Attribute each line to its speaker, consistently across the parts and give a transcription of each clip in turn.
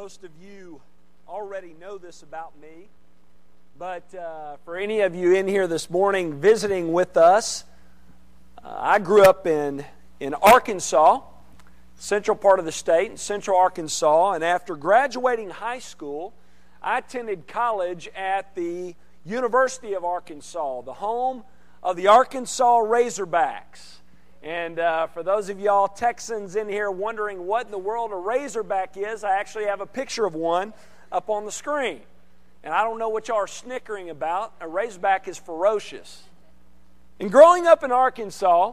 Speaker 1: Most of you already know this about me, but uh, for any of you in here this morning visiting with us, uh, I grew up in, in Arkansas, central part of the state, in central Arkansas, and after graduating high school, I attended college at the University of Arkansas, the home of the Arkansas Razorbacks. And uh, for those of y'all Texans in here wondering what in the world a Razorback is, I actually have a picture of one up on the screen. And I don't know what y'all are snickering about. A Razorback is ferocious. And growing up in Arkansas,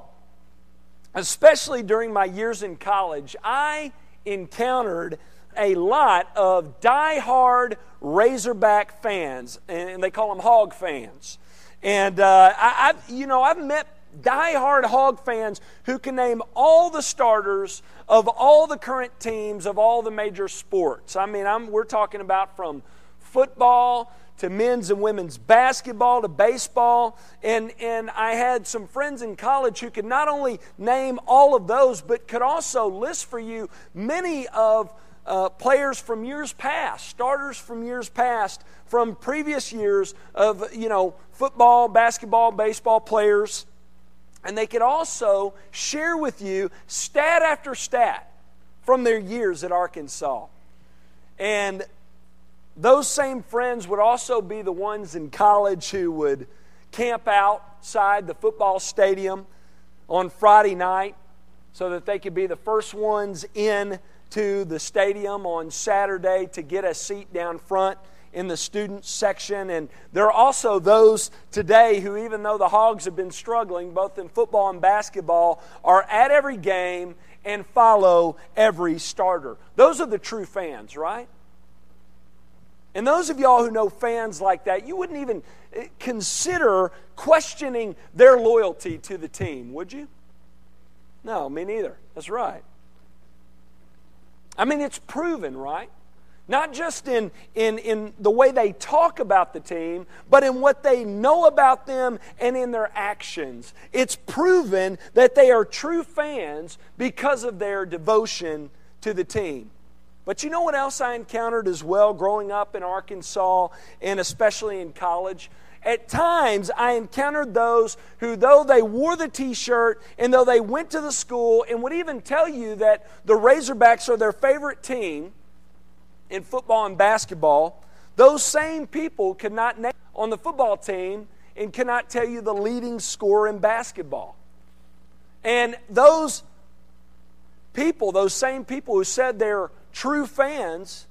Speaker 1: especially during my years in college, I encountered a lot of die-hard Razorback fans, and they call them hog fans. And uh, I, I, you know, I've met die-hard hog fans who can name all the starters of all the current teams of all the major sports. I mean, I'm, we're talking about from football to men's and women's basketball to baseball. And, and I had some friends in college who could not only name all of those, but could also list for you many of uh, players from years past, starters from years past, from previous years of, you know, football, basketball, baseball players. And they could also share with you stat after stat from their years at Arkansas. And those same friends would also be the ones in college who would camp outside the football stadium on Friday night so that they could be the first ones in to the stadium on Saturday to get a seat down front in the student section. And there are also those today who, even though the Hogs have been struggling, both in football and basketball, are at every game and follow every starter. Those are the true fans, right? And those of y'all who know fans like that, you wouldn't even eh, consider questioning their loyalty to the team, would you? No, me neither. That's right. I mean, it's proven, right? Not just in, in, in the way they talk about the team, but in what they know about them and in their actions. It's proven that they are true fans because of their devotion to the team. But you know what else I encountered as well growing up in Arkansas and especially in college? At times, I encountered those who, though they wore the t shirt and though they went to the school and would even tell you that the Razorbacks are their favorite team, in football and basketball, those same people could not name on the football team and cannot tell you the leading scorer in basketball. And those people, those same people who said they're true fans,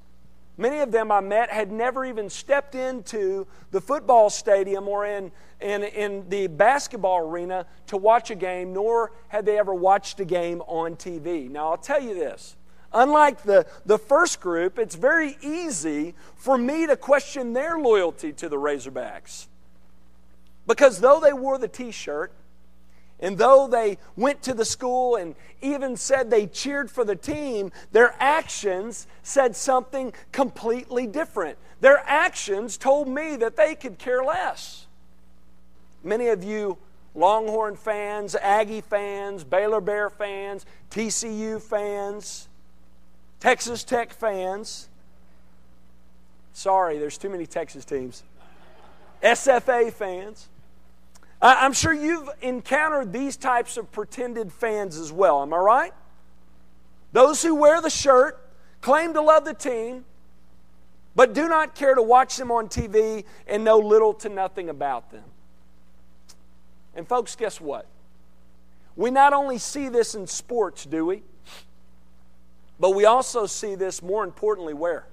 Speaker 1: many of them I met had never even stepped into the football stadium or in, in, in the basketball arena to watch a game, nor had they ever watched a game on TV. Now, I'll tell you this Unlike the, the first group, it's very easy for me to question their loyalty to the Razorbacks. Because though they wore the t shirt, and though they went to the school and even said they cheered for the team, their actions said something completely different. Their actions told me that they could care less. Many of you Longhorn fans, Aggie fans, Baylor Bear fans, TCU fans, Texas Tech fans. Sorry, there's too many Texas teams. SFA fans. I'm sure you've encountered these types of pretended fans as well. Am I right? Those who wear the shirt, claim to love the team, but do not care to watch them on TV and know little to nothing about them. And, folks, guess what? We not only see this in sports, do we? But we also see this more importantly where?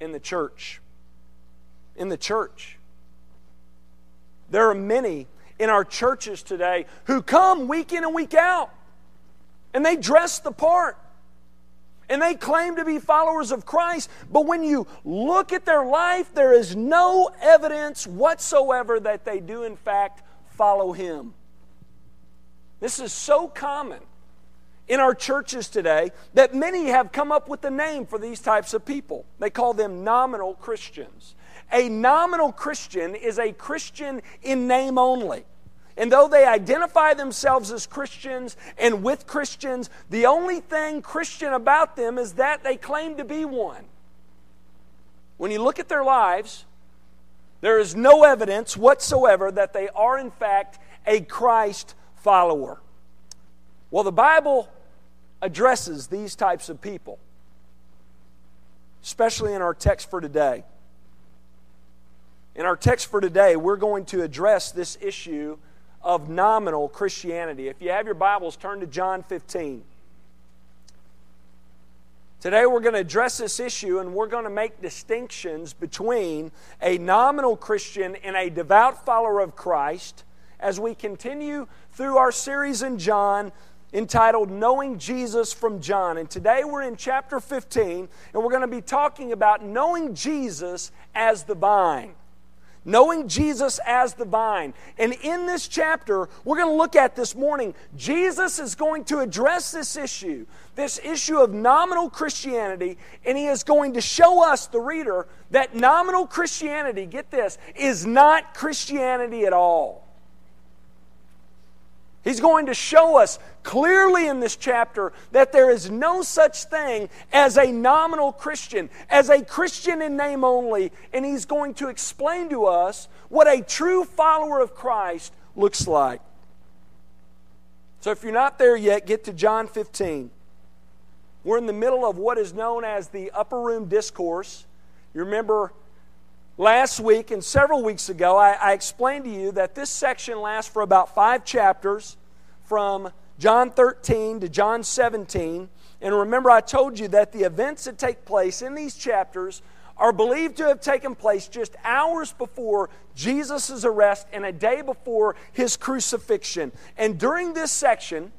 Speaker 1: In the church. In the church. There are many in our churches today who come week in and week out and they dress the part and they claim to be followers of Christ, but when you look at their life, there is no evidence whatsoever that they do, in fact, follow Him. This is so common in our churches today that many have come up with the name for these types of people. They call them nominal Christians. A nominal Christian is a Christian in name only. And though they identify themselves as Christians and with Christians, the only thing Christian about them is that they claim to be one. When you look at their lives, there is no evidence whatsoever that they are, in fact, a Christ follower. Well, the Bible addresses these types of people, especially in our text for today. In our text for today, we're going to address this issue of nominal Christianity. If you have your Bibles, turn to John 15. Today, we're going to address this issue and we're going to make distinctions between a nominal Christian and a devout follower of Christ as we continue through our series in John entitled Knowing Jesus from John. And today we're in chapter 15 and we're going to be talking about knowing Jesus as the vine knowing Jesus as the vine. And in this chapter, we're going to look at this morning, Jesus is going to address this issue, this issue of nominal Christianity, and he is going to show us, the reader, that nominal Christianity, get this, is not Christianity at all. He's going to show us clearly in this chapter that there is no such thing as a nominal Christian, as a Christian in name only, and he's going to explain to us what a true follower of Christ looks like. So if you're not there yet, get to John 15. We're in the middle of what is known as the upper room discourse. You remember Last week and several weeks ago, I, I, explained to you that this section lasts for about five chapters from John 13 to John 17. And remember, I told you that the events that take place in these chapters are believed to have taken place just hours before Jesus' arrest and a day before his crucifixion. And during this section,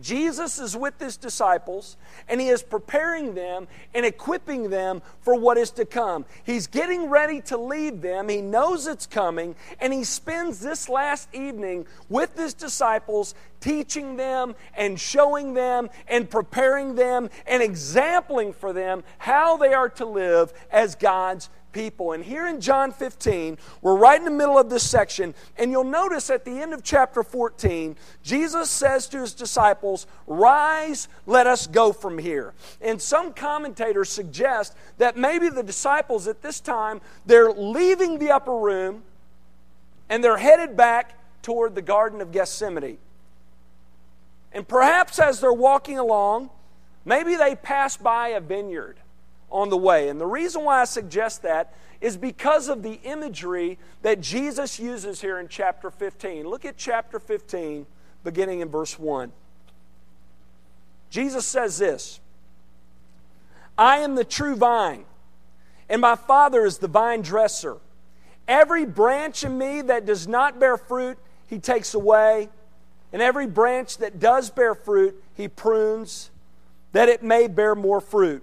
Speaker 1: Jesus is with his disciples and he is preparing them and equipping them for what is to come. He's getting ready to lead them. He knows it's coming and he spends this last evening with his disciples teaching them and showing them and preparing them and exempling for them how they are to live as God's people. And here in John 15, we're right in the middle of this section, and you'll notice at the end of chapter 14, Jesus says to his disciples, Rise, let us go from here. And some commentators suggest that maybe the disciples at this time, they're leaving the upper room and they're headed back toward the Garden of Gethsemane. And perhaps as they're walking along, maybe they pass by a vineyard on the way. And the reason why I suggest that is because of the imagery that Jesus uses here in chapter 15. Look at chapter 15, beginning in verse 1. Jesus says this I am the true vine, and my Father is the vine dresser. Every branch in me that does not bear fruit, he takes away. And every branch that does bear fruit, he prunes, that it may bear more fruit.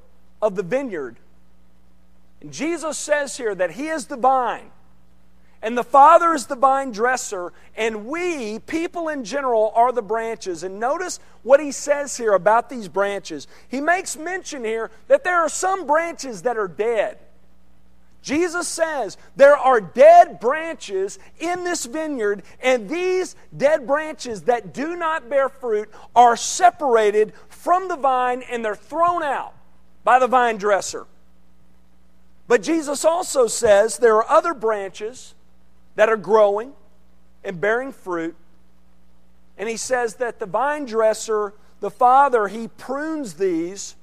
Speaker 1: of the vineyard. And Jesus says here that He is the vine, and the Father is the vine dresser, and we, people in general, are the branches. And notice what He says here about these branches. He makes mention here that there are some branches that are dead. Jesus says there are dead branches in this vineyard, and these dead branches that do not bear fruit are separated from the vine and they're thrown out by the vine dresser. But Jesus also says there are other branches that are growing and bearing fruit. And he says that the vine dresser, the Father, he prunes these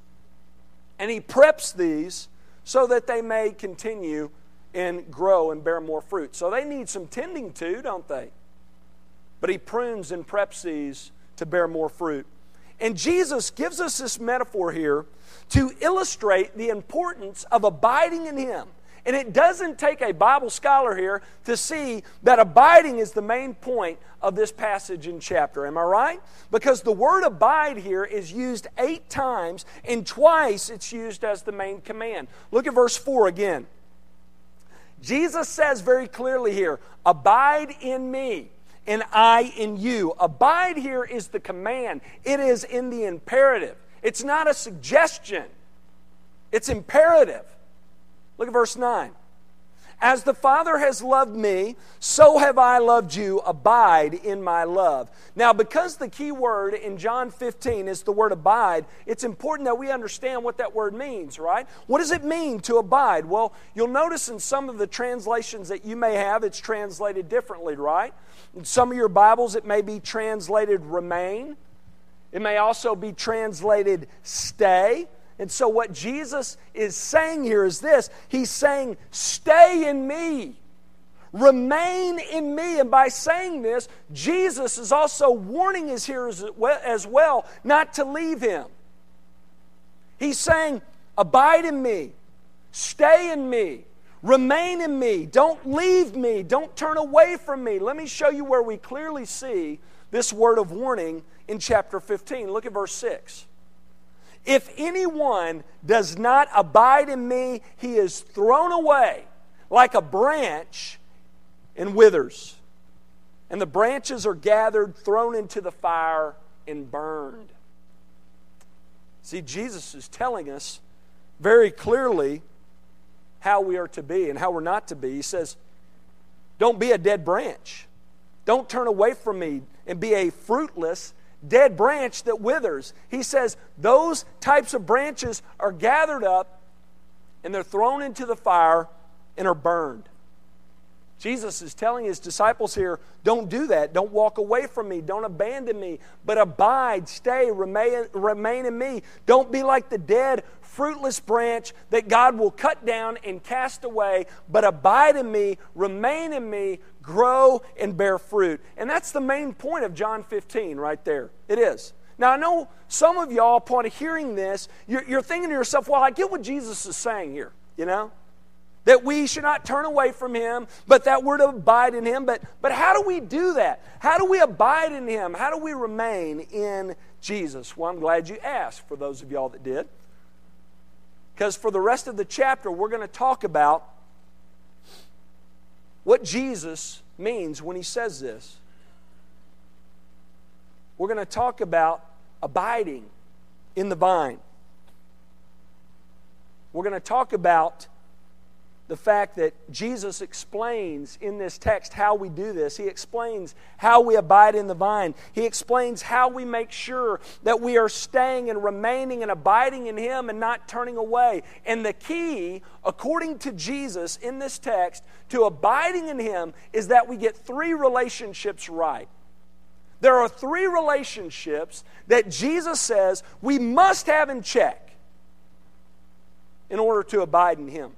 Speaker 1: and he preps these so that they may continue and grow and bear more fruit. So they need some tending to, don't they? But he prunes and preps these to bear more fruit. And Jesus gives us this metaphor here to illustrate the importance of abiding in Him And it doesn't take a Bible scholar here to see that abiding is the main point of this passage and chapter. Am I right? Because the word abide here is used eight times, and twice it's used as the main command. Look at verse 4 again. Jesus says very clearly here, Abide in me and I in you. Abide here is the command, it is in the imperative. It's not a suggestion, it's imperative. Look at verse 9. As the Father has loved me, so have I loved you. Abide in my love. Now, because the key word in John 15 is the word abide, it's important that we understand what that word means, right? What does it mean to abide? Well, you'll notice in some of the translations that you may have, it's translated differently, right? In some of your Bibles, it may be translated remain. It may also be translated stay. And so, what Jesus is saying here is this He's saying, Stay in me, remain in me. And by saying this, Jesus is also warning his hearers as well not to leave him. He's saying, Abide in me, stay in me, remain in me, don't leave me, don't turn away from me. Let me show you where we clearly see this word of warning in chapter 15. Look at verse 6. If anyone does not abide in me, he is thrown away like a branch and withers. And the branches are gathered, thrown into the fire, and burned. See, Jesus is telling us very clearly how we are to be and how we're not to be. He says, Don't be a dead branch. Don't turn away from me and be a fruitless dead branch that withers. He says those types of branches are gathered up and they're thrown into the fire and are burned. Jesus is telling his disciples here don't do that. Don't walk away from me. Don't abandon me, but abide, stay, remain, remain in me. Don't be like the dead, fruitless branch that God will cut down and cast away, but abide in me, remain in me, grow and bear fruit. And that's the main point of John 15 right there. It is. Now, I know some of y'all, upon hearing this, you're, you're thinking to yourself, well, I get what Jesus is saying here, you know? That we should not turn away from him, but that we're to abide in him. But, but how do we do that? How do we abide in him? How do we remain in Jesus? Well, I'm glad you asked for those of y'all that did. Because for the rest of the chapter, we're going to talk about what Jesus means when he says this. We're going to talk about abiding in the vine. We're going to talk about the fact that Jesus explains in this text how we do this. He explains how we abide in the vine. He explains how we make sure that we are staying and remaining and abiding in Him and not turning away. And the key, according to Jesus in this text, to abiding in Him is that we get three relationships right. There are three relationships that Jesus says we must have in check in order to abide in Him.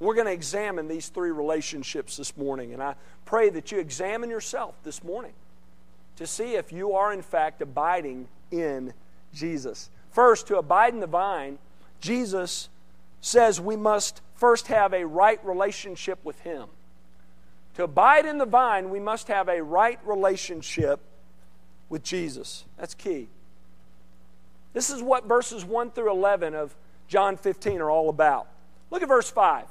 Speaker 1: We're going to examine these three relationships this morning, and I pray that you examine yourself this morning to see if you are, in fact, abiding in Jesus. First, to abide in the vine, Jesus says we must first have a right relationship with Him. To abide in the vine, we must have a right relationship with Jesus. That's key. This is what verses 1 through 11 of John 15 are all about. Look at verse 5.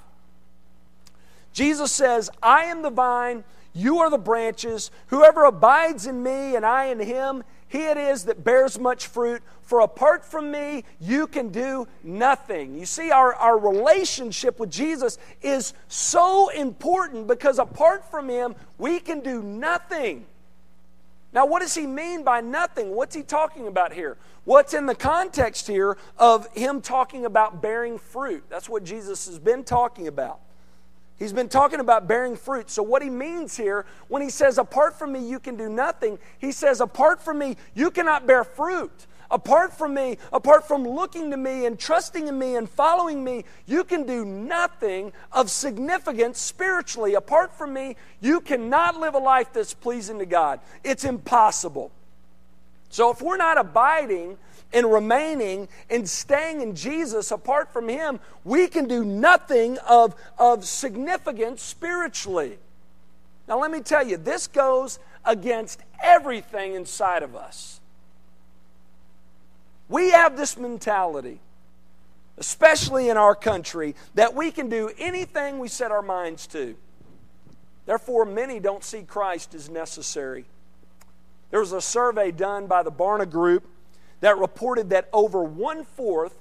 Speaker 1: Jesus says, I am the vine, you are the branches. Whoever abides in me and I in him, he it is that bears much fruit. For apart from me, you can do nothing. You see, our, our relationship with Jesus is so important because apart from him, we can do nothing. Now, what does he mean by nothing? What's he talking about here? What's in the context here of him talking about bearing fruit? That's what Jesus has been talking about. He's been talking about bearing fruit. So, what he means here, when he says, apart from me, you can do nothing, he says, apart from me, you cannot bear fruit. Apart from me, apart from looking to me and trusting in me and following me, you can do nothing of significance spiritually. Apart from me, you cannot live a life that's pleasing to God. It's impossible. So if we're not abiding and remaining and staying in Jesus apart from Him, we can do nothing of, of significance spiritually. Now, let me tell you, this goes against everything inside of us. We have this mentality, especially in our country, that we can do anything we set our minds to. Therefore, many don't see Christ as necessary. There was a survey done by the Barna Group that reported that over one fourth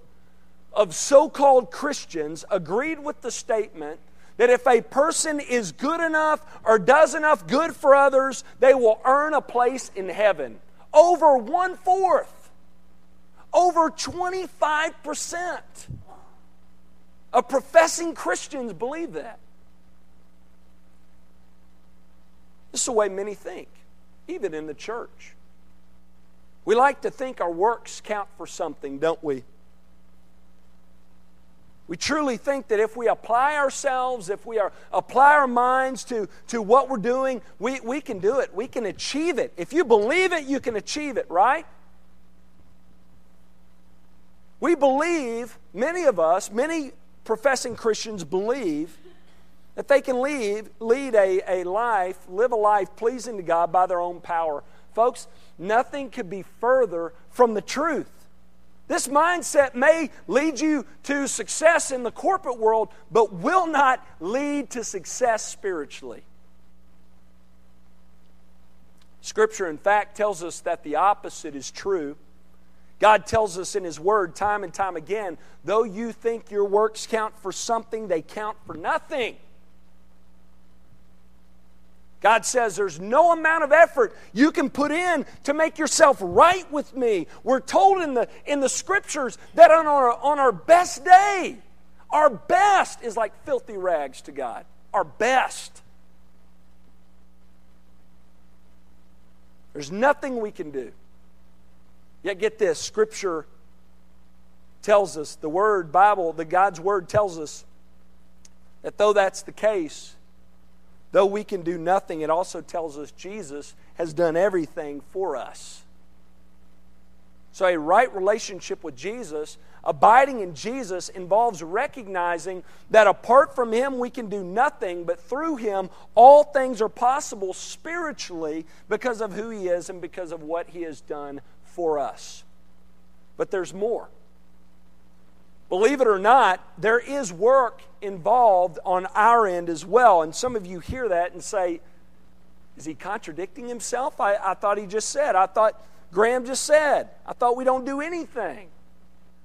Speaker 1: of so called Christians agreed with the statement that if a person is good enough or does enough good for others, they will earn a place in heaven. Over one fourth, over 25% of professing Christians believe that. This is the way many think, even in the church. We like to think our works count for something, don't we? We truly think that if we apply ourselves, if we are, apply our minds to, to what we're doing, we, we can do it. We can achieve it. If you believe it, you can achieve it, right? We believe, many of us, many professing Christians believe that they can lead, lead a, a life, live a life pleasing to God by their own power. Folks, nothing could be further from the truth. This mindset may lead you to success in the corporate world, but will not lead to success spiritually. Scripture, in fact, tells us that the opposite is true. God tells us in His Word time and time again though you think your works count for something, they count for nothing. God says there's no amount of effort you can put in to make yourself right with me. We're told in the, in the scriptures that on our, on our best day, our best is like filthy rags to God. Our best. There's nothing we can do. Yet, get this scripture tells us, the Word, Bible, the God's Word tells us that though that's the case, Though we can do nothing, it also tells us Jesus has done everything for us. So, a right relationship with Jesus, abiding in Jesus, involves recognizing that apart from Him we can do nothing, but through Him all things are possible spiritually because of who He is and because of what He has done for us. But there's more. Believe it or not, there is work involved on our end as well. And some of you hear that and say, is he contradicting himself? I, I thought he just said. I thought Graham just said. I thought we don't do anything.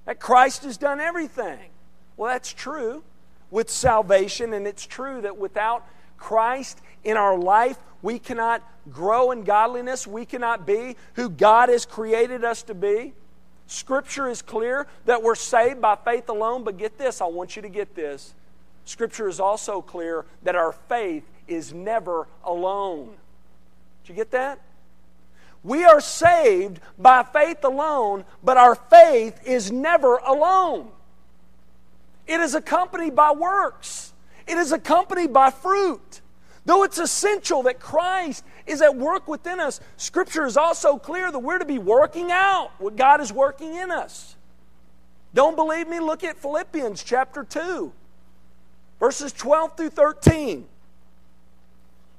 Speaker 1: That Christ has done everything. Well, that's true with salvation, and it's true that without Christ in our life, we cannot grow in godliness. We cannot be who God has created us to be. Scripture is clear that we're saved by faith alone, but get this, I want you to get this. Scripture is also clear that our faith is never alone. Did you get that? We are saved by faith alone, but our faith is never alone. It is accompanied by works, it is accompanied by fruit. Though it's essential that Christ is at work within us, Scripture is also clear that we're to be working out what God is working in us. Don't believe me? Look at Philippians chapter 2, verses 12 through 13.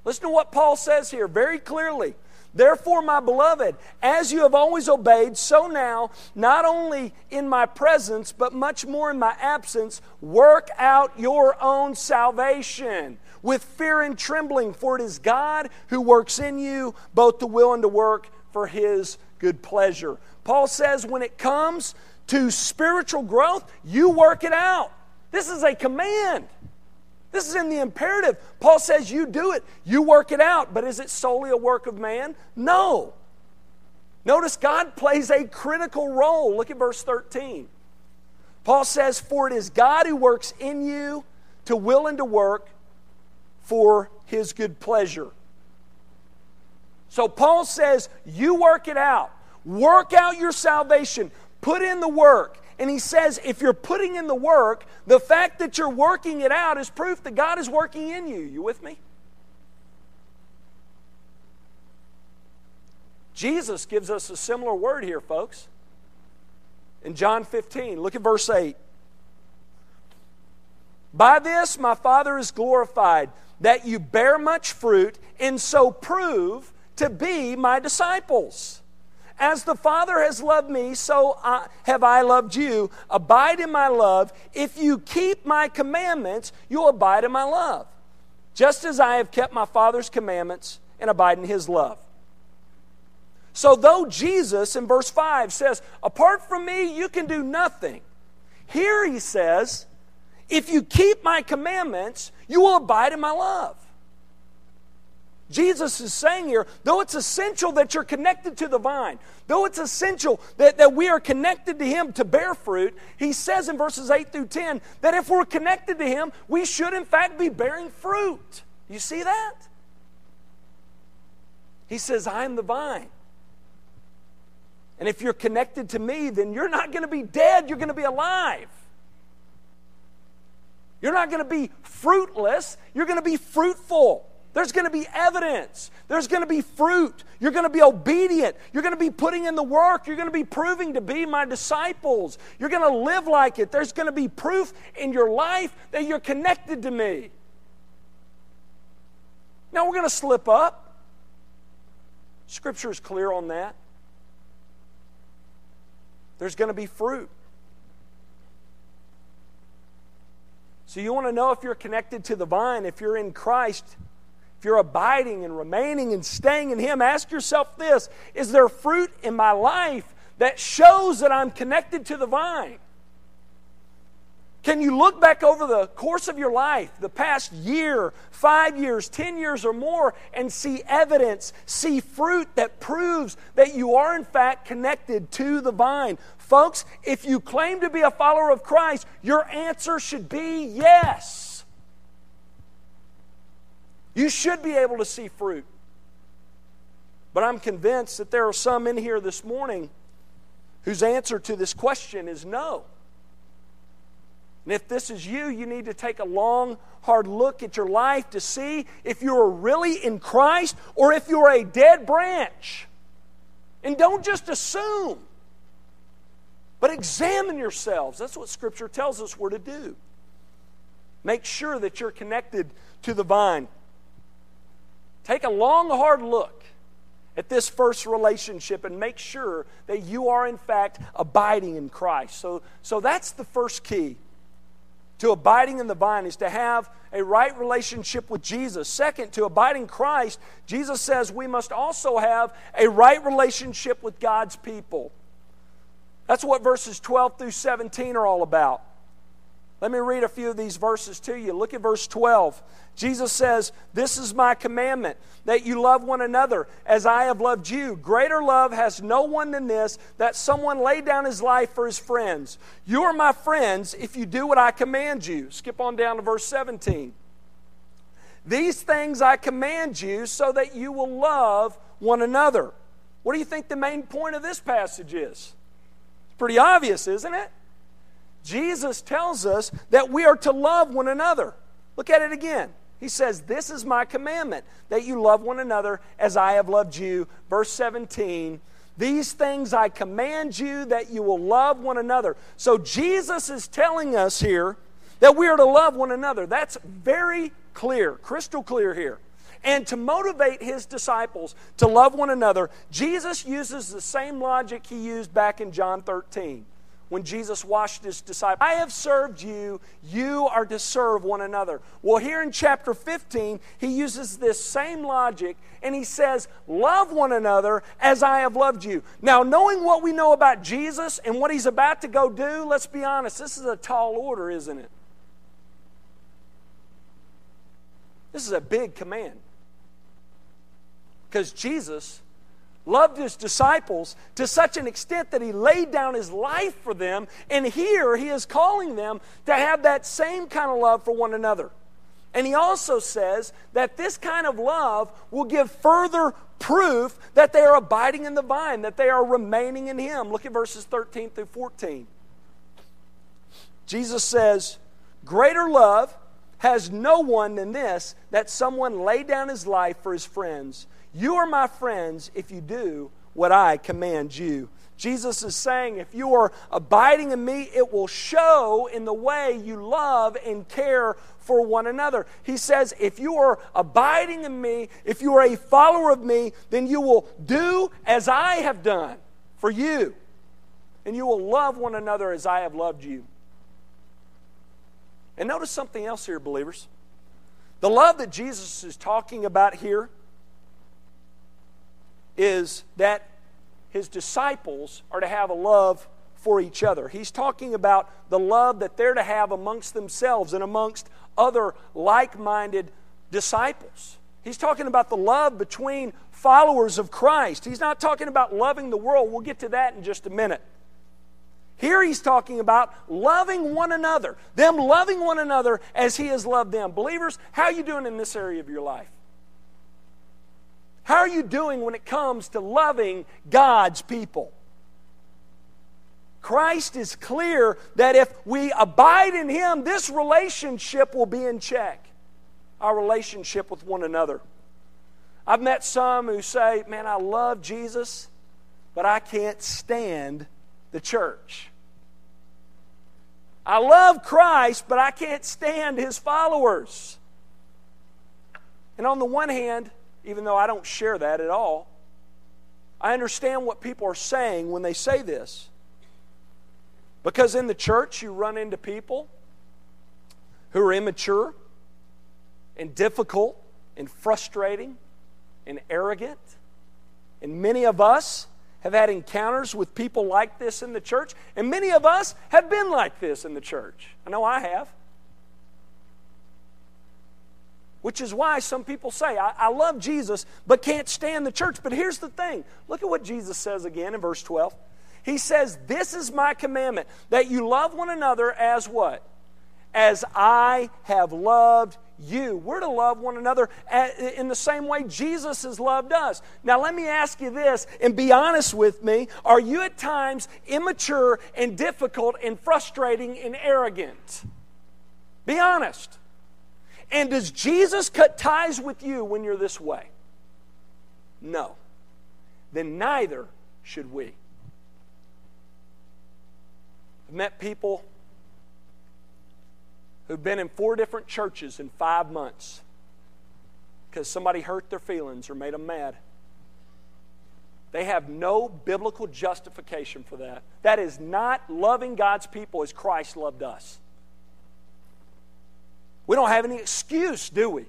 Speaker 1: Listen to what Paul says here very clearly. Therefore, my beloved, as you have always obeyed, so now, not only in my presence, but much more in my absence, work out your own salvation with fear and trembling, for it is God who works in you both to will and to work for his good pleasure. Paul says when it comes to spiritual growth, you work it out. This is a command. This is in the imperative. Paul says you do it, you work it out. But is it solely a work of man? No. Notice God plays a critical role. Look at verse 13. Paul says, For it is God who works in you to will and to work for his good pleasure. So Paul says, You work it out. Work out your salvation. Put in the work. And he says, if you're putting in the work, the fact that you're working it out is proof that God is working in you. You with me? Jesus gives us a similar word here, folks. In John 15, look at verse 8. By this my Father is glorified, that you bear much fruit, and so prove to be my disciples. As the Father has loved me, so I, have I loved you. Abide in my love. If you keep my commandments, you'll abide in my love. Just as I have kept my Father's commandments and abide in his love. So, though Jesus in verse 5 says, Apart from me, you can do nothing, here he says, If you keep my commandments, you will abide in my love. Jesus is saying here, though it's essential that you're connected to the vine, though it's essential that, that we are connected to Him to bear fruit, He says in verses 8 through 10 that if we're connected to Him, we should in fact be bearing fruit. You see that? He says, I am the vine. And if you're connected to me, then you're not going to be dead, you're going to be alive. You're not going to be fruitless, you're going to be fruitful. There's going to be evidence. There's going to be fruit. You're going to be obedient. You're going to be putting in the work. You're going to be proving to be my disciples. You're going to live like it. There's going to be proof in your life that you're connected to me. Now, we're going to slip up. Scripture is clear on that. There's going to be fruit. So, you want to know if you're connected to the vine, if you're in Christ, if you're abiding and remaining and staying in Him, ask yourself this Is there fruit in my life that shows that I'm connected to the vine? Can you look back over the course of your life, the past year, five years, ten years, or more, and see evidence, see fruit that proves that you are in fact connected to the vine? Folks, if you claim to be a follower of Christ, your answer should be yes. You should be able to see fruit. But I'm convinced that there are some in here this morning whose answer to this question is no. And if this is you, you need to take a long, hard look at your life to see if you're really in Christ or if you're a dead branch. And don't just assume, but examine yourselves. That's what Scripture tells us we're to do. Make sure that you're connected to the vine. Take a long, hard look at this first relationship and make sure that you are, in fact, abiding in Christ. So, so that's the first key to abiding in the vine is to have a right relationship with Jesus. Second, to abiding in Christ, Jesus says we must also have a right relationship with God's people. That's what verses 12 through 17 are all about. Let me read a few of these verses to you. Look at verse 12. Jesus says, This is my commandment, that you love one another as I have loved you. Greater love has no one than this, that someone lay down his life for his friends. You are my friends if you do what I command you. Skip on down to verse 17. These things I command you so that you will love one another. What do you think the main point of this passage is? It's pretty obvious, isn't it? Jesus tells us that we are to love one another. Look at it again. He says, This is my commandment, that you love one another as I have loved you. Verse 17, these things I command you that you will love one another. So Jesus is telling us here that we are to love one another. That's very clear, crystal clear here. And to motivate his disciples to love one another, Jesus uses the same logic he used back in John 13 when Jesus washed his disciples. I have served you, you are to serve one another. Well, here in chapter 15, he uses this same logic and he says, Love one another as I have loved you. Now, knowing what we know about Jesus and what he's about to go do, let's be honest, this is a tall order, isn't it? This is a big command. Because Jesus loved his disciples to such an extent that he laid down his life for them. And here he is calling them to have that same kind of love for one another. And he also says that this kind of love will give further proof that they are abiding in the vine, that they are remaining in him. Look at verses 13 through 14. Jesus says, Greater love has no one than this, that someone lay down his life for his friends. You are my friends if you do what I command you. Jesus is saying, if you are abiding in me, it will show in the way you love and care for one another. He says, if you are abiding in me, if you are a follower of me, then you will do as I have done for you. And you will love one another as I have loved you. And notice something else here, believers. The love that Jesus is talking about here is that his disciples are to have a love for each other. He's talking about the love that they're to have amongst themselves and amongst other like minded disciples. He's talking about the love between followers of Christ. He's not talking about loving the world. We'll get to that in just a minute. Here he's talking about loving one another, them loving one another as he has loved them. Believers, how are you doing in this area of your life? How are you doing when it comes to loving God's people? Christ is clear that if we abide in Him, this relationship will be in check. Our relationship with one another. I've met some who say, Man, I love Jesus, but I can't stand the church. I love Christ, but I can't stand His followers. And on the one hand, even though I don't share that at all. I understand what people are saying when they say this. Because in the church, you run into people who are immature and difficult and frustrating and arrogant. And many of us have had encounters with people like this in the church, and many of us have been like this in the church. I know I have. Which is why some people say, I, I, love Jesus, but can't stand the church. But here's the thing look at what Jesus says again in verse 12. He says, This is my commandment, that you love one another as what? As I have loved you. We're to love one another uh, in the same way Jesus has loved us. Now, let me ask you this and be honest with me. Are you at times immature and difficult and frustrating and arrogant? Be honest. And does Jesus cut ties with you when you're this way? No. Then neither should we. I've met people who've been in four different churches in five months because somebody hurt their feelings or made them mad. They have no biblical justification for that. That is not loving God's people as Christ loved us. We don't have any excuse, do we?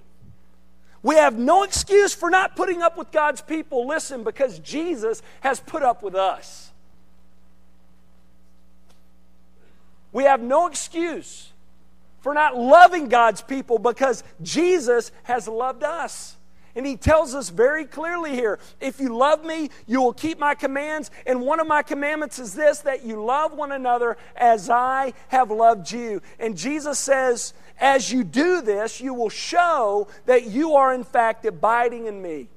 Speaker 1: We have no excuse for not putting up with God's people. Listen, because Jesus has put up with us. We have no excuse for not loving God's people because Jesus has loved us. And he tells us very clearly here if you love me, you will keep my commands. And one of my commandments is this that you love one another as I have loved you. And Jesus says, as you do this, you will show that you are in fact abiding in me.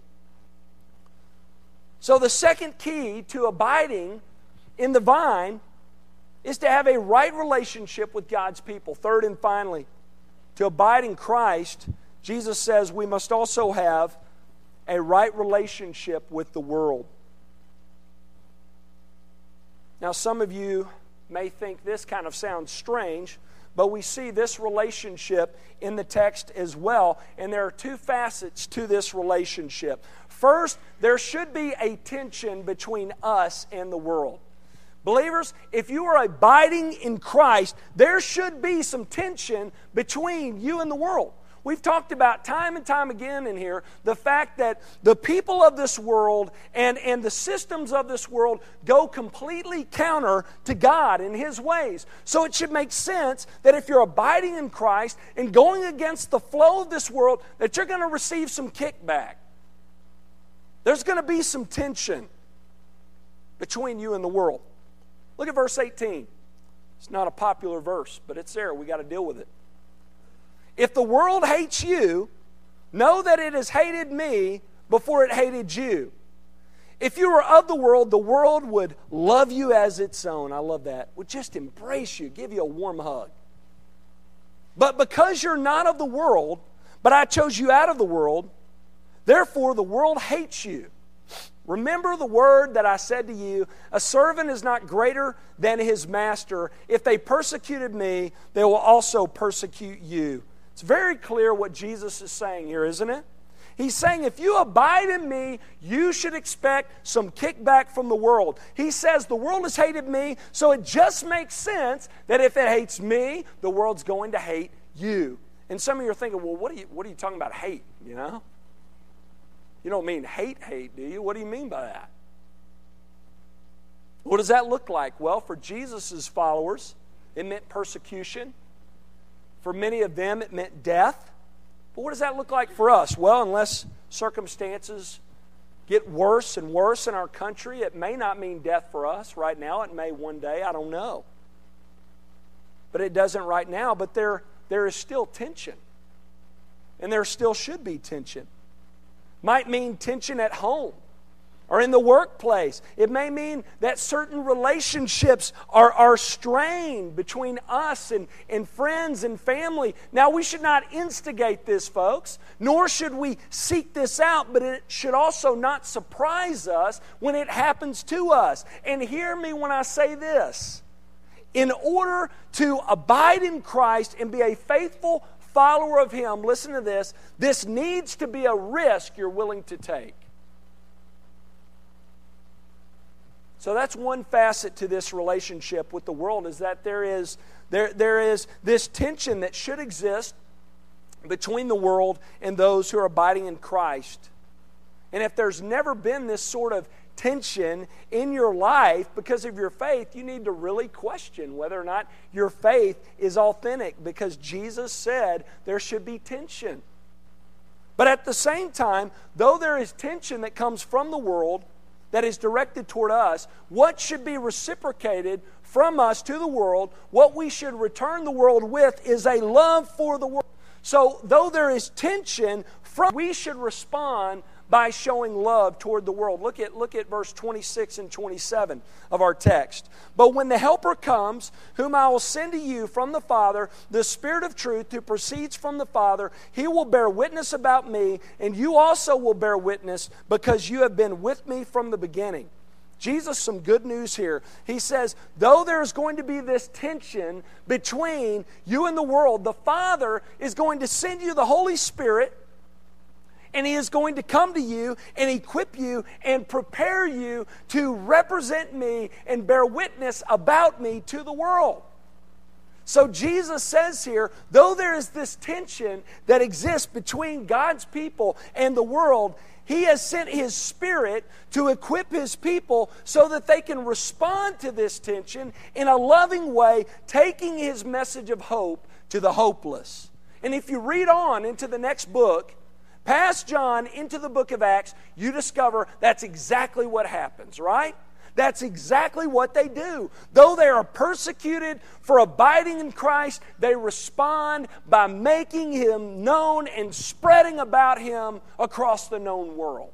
Speaker 1: So, the second key to abiding in the vine is to have a right relationship with God's people. Third and finally, to abide in Christ Jesus says we must also have a right relationship with the world. Now, some of you may think this kind of sounds strange, but we see this relationship in the text as well, and there are two facets to this relationship. First, there should be a tension between us and the world. Believers, if you are abiding in Christ, there should be some tension between you and the world. We've talked about time and time again in here the fact that the people of this world and, and the systems of this world go completely counter to God in His ways. So it should make sense that if you're abiding in Christ and going against the flow of this world, that you're going to receive some kickback. There's going to be some tension between you and the world. Look at verse 18. It's not a popular verse, but it's there. We got to deal with it. If the world hates you, know that it has hated me before it hated you. If you were of the world, the world would love you as its own. I love that. Would just embrace you, give you a warm hug. But because you're not of the world, but I chose you out of the world, therefore the world hates you. Remember the word that I said to you A servant is not greater than his master. If they persecuted me, they will also persecute you. It's very clear what Jesus is saying here, isn't it? He's saying, if you abide in me, you should expect some kickback from the world. He says, the world has hated me, so it just makes sense that if it hates me, the world's going to hate you. And some of you are thinking, well, what are you, what are you talking about hate? You know? You don't mean hate, hate, do you? What do you mean by that? What does that look like? Well, for Jesus' followers, it meant persecution. For many of them, it meant death. But what does that look like for us? Well, unless circumstances get worse and worse in our country, it may not mean death for us right now. It may one day. I don't know. But it doesn't right now. But there, there is still tension. And there still should be tension. Might mean tension at home or in the workplace. It may mean that certain relationships are, are strained between us and, and friends and family. Now, we should not instigate this, folks, nor should we seek this out, but it should also not surprise us when it happens to us. And hear me when I say this. In order to abide in Christ and be a faithful follower of Him, listen to this, this needs to be a risk you're willing to take. So that's one facet to this relationship with the world is that there is, there, there is this tension that should exist between the world and those who are abiding in Christ. And if there's never been this sort of tension in your life because of your faith, you need to really question whether or not your faith is authentic because Jesus said there should be tension. But at the same time, though there is tension that comes from the world, that is directed toward us, what should be reciprocated from us to the world, what we should return the world with is a love for the world. So, though there is tension, from, we should respond by showing love toward the world. Look at, look at verse 26 and 27 of our text. But when the Helper comes, whom I will send to you from the Father, the Spirit of truth who proceeds from the Father, he will bear witness about me, and you also will bear witness because you have been with me from the beginning. Jesus, some good news here. He says, though there's going to be this tension between you and the world, the Father is going to send you the Holy Spirit and He is going to come to you and equip you and prepare you to represent me and bear witness about me to the world. So Jesus says here, though there is this tension that exists between God's people and the world, He has sent His Spirit to equip His people so that they can respond to this tension in a loving way, taking His message of hope to the hopeless. And if you read on into the next book, past John into the book of Acts, you discover that's exactly what happens, right? That's exactly what they do. Though they are persecuted for abiding in Christ, they respond by making Him known and spreading about Him across the known world.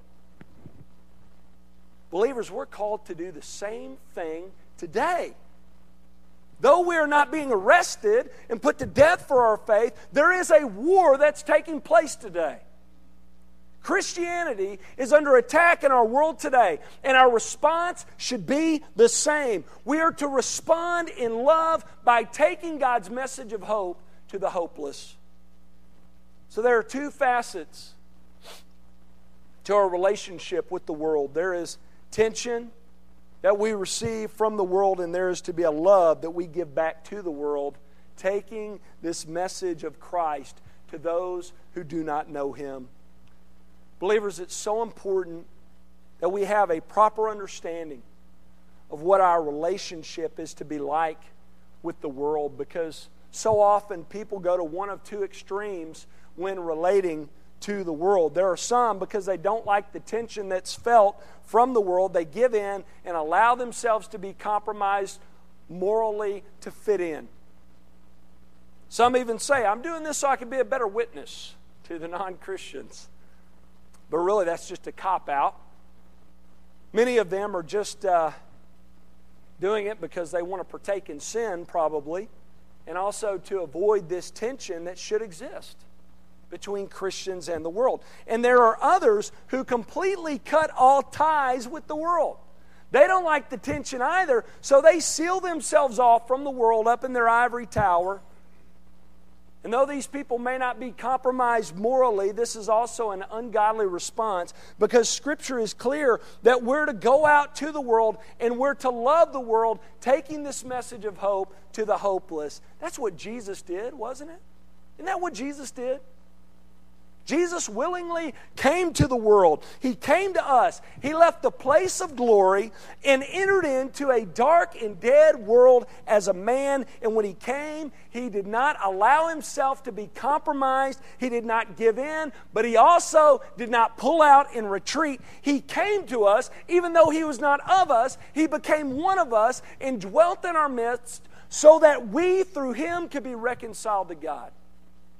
Speaker 1: Believers, we're called to do the same thing today. Though we are not being arrested and put to death for our faith, there is a war that's taking place today. Christianity is under attack in our world today, and our response should be the same. We are to respond in love by taking God's message of hope to the hopeless. So there are two facets to our relationship with the world there is tension that we receive from the world, and there is to be a love that we give back to the world, taking this message of Christ to those who do not know Him. Believers, it's so important that we have a proper understanding of what our relationship is to be like with the world because so often people go to one of two extremes when relating to the world. There are some because they don't like the tension that's felt from the world, they give in and allow themselves to be compromised morally to fit in. Some even say, I'm doing this so I can be a better witness to the non Christians. But really, that's just a cop out. Many of them are just uh, doing it because they want to partake in sin, probably, and also to avoid this tension that should exist between Christians and the world. And there are others who completely cut all ties with the world. They don't like the tension either, so they seal themselves off from the world up in their ivory tower. And though these people may not be compromised morally, this is also an ungodly response because Scripture is clear that we're to go out to the world and we're to love the world, taking this message of hope to the hopeless. That's what Jesus did, wasn't it? Isn't that what Jesus did? Jesus willingly came to the world. He came to us. He left the place of glory and entered into a dark and dead world as a man. And when he came, he did not allow himself to be compromised. He did not give in, but he also did not pull out and retreat. He came to us, even though he was not of us, he became one of us and dwelt in our midst so that we, through him, could be reconciled to God.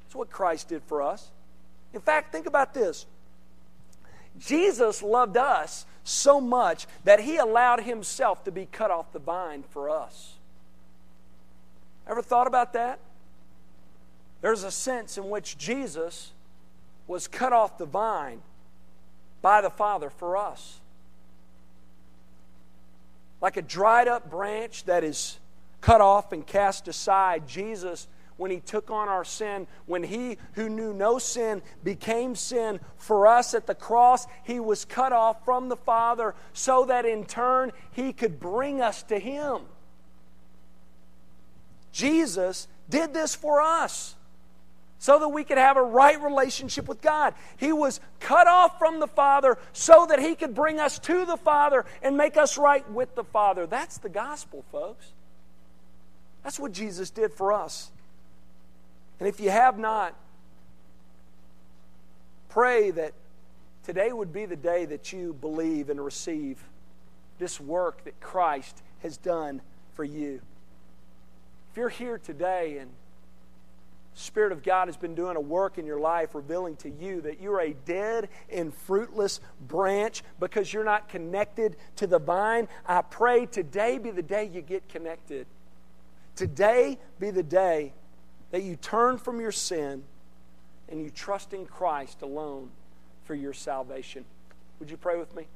Speaker 1: That's what Christ did for us. In fact, think about this Jesus loved us so much that he allowed himself to be cut off the vine for us. Ever thought about that? There's a sense in which Jesus was cut off the vine by the Father for us. Like a dried up branch that is cut off and cast aside, Jesus when he took on our sin, when he who knew no sin became sin for us at the cross, he was cut off from the Father so that in turn he could bring us to him. Jesus did this for us so that we could have a right relationship with God. He was cut off from the Father so that He could bring us to the Father and make us right with the Father. That's the gospel, folks. That's what Jesus did for us. And if you have not, pray that today would be the day that you believe and receive this work that Christ has done for you. If you're here today and Spirit of God has been doing a work in your life, revealing to you that you're a dead and fruitless branch because you're not connected to the vine. I pray today be the day you get connected. Today be the day that you turn from your sin and you trust in Christ alone for your salvation. Would you pray with me?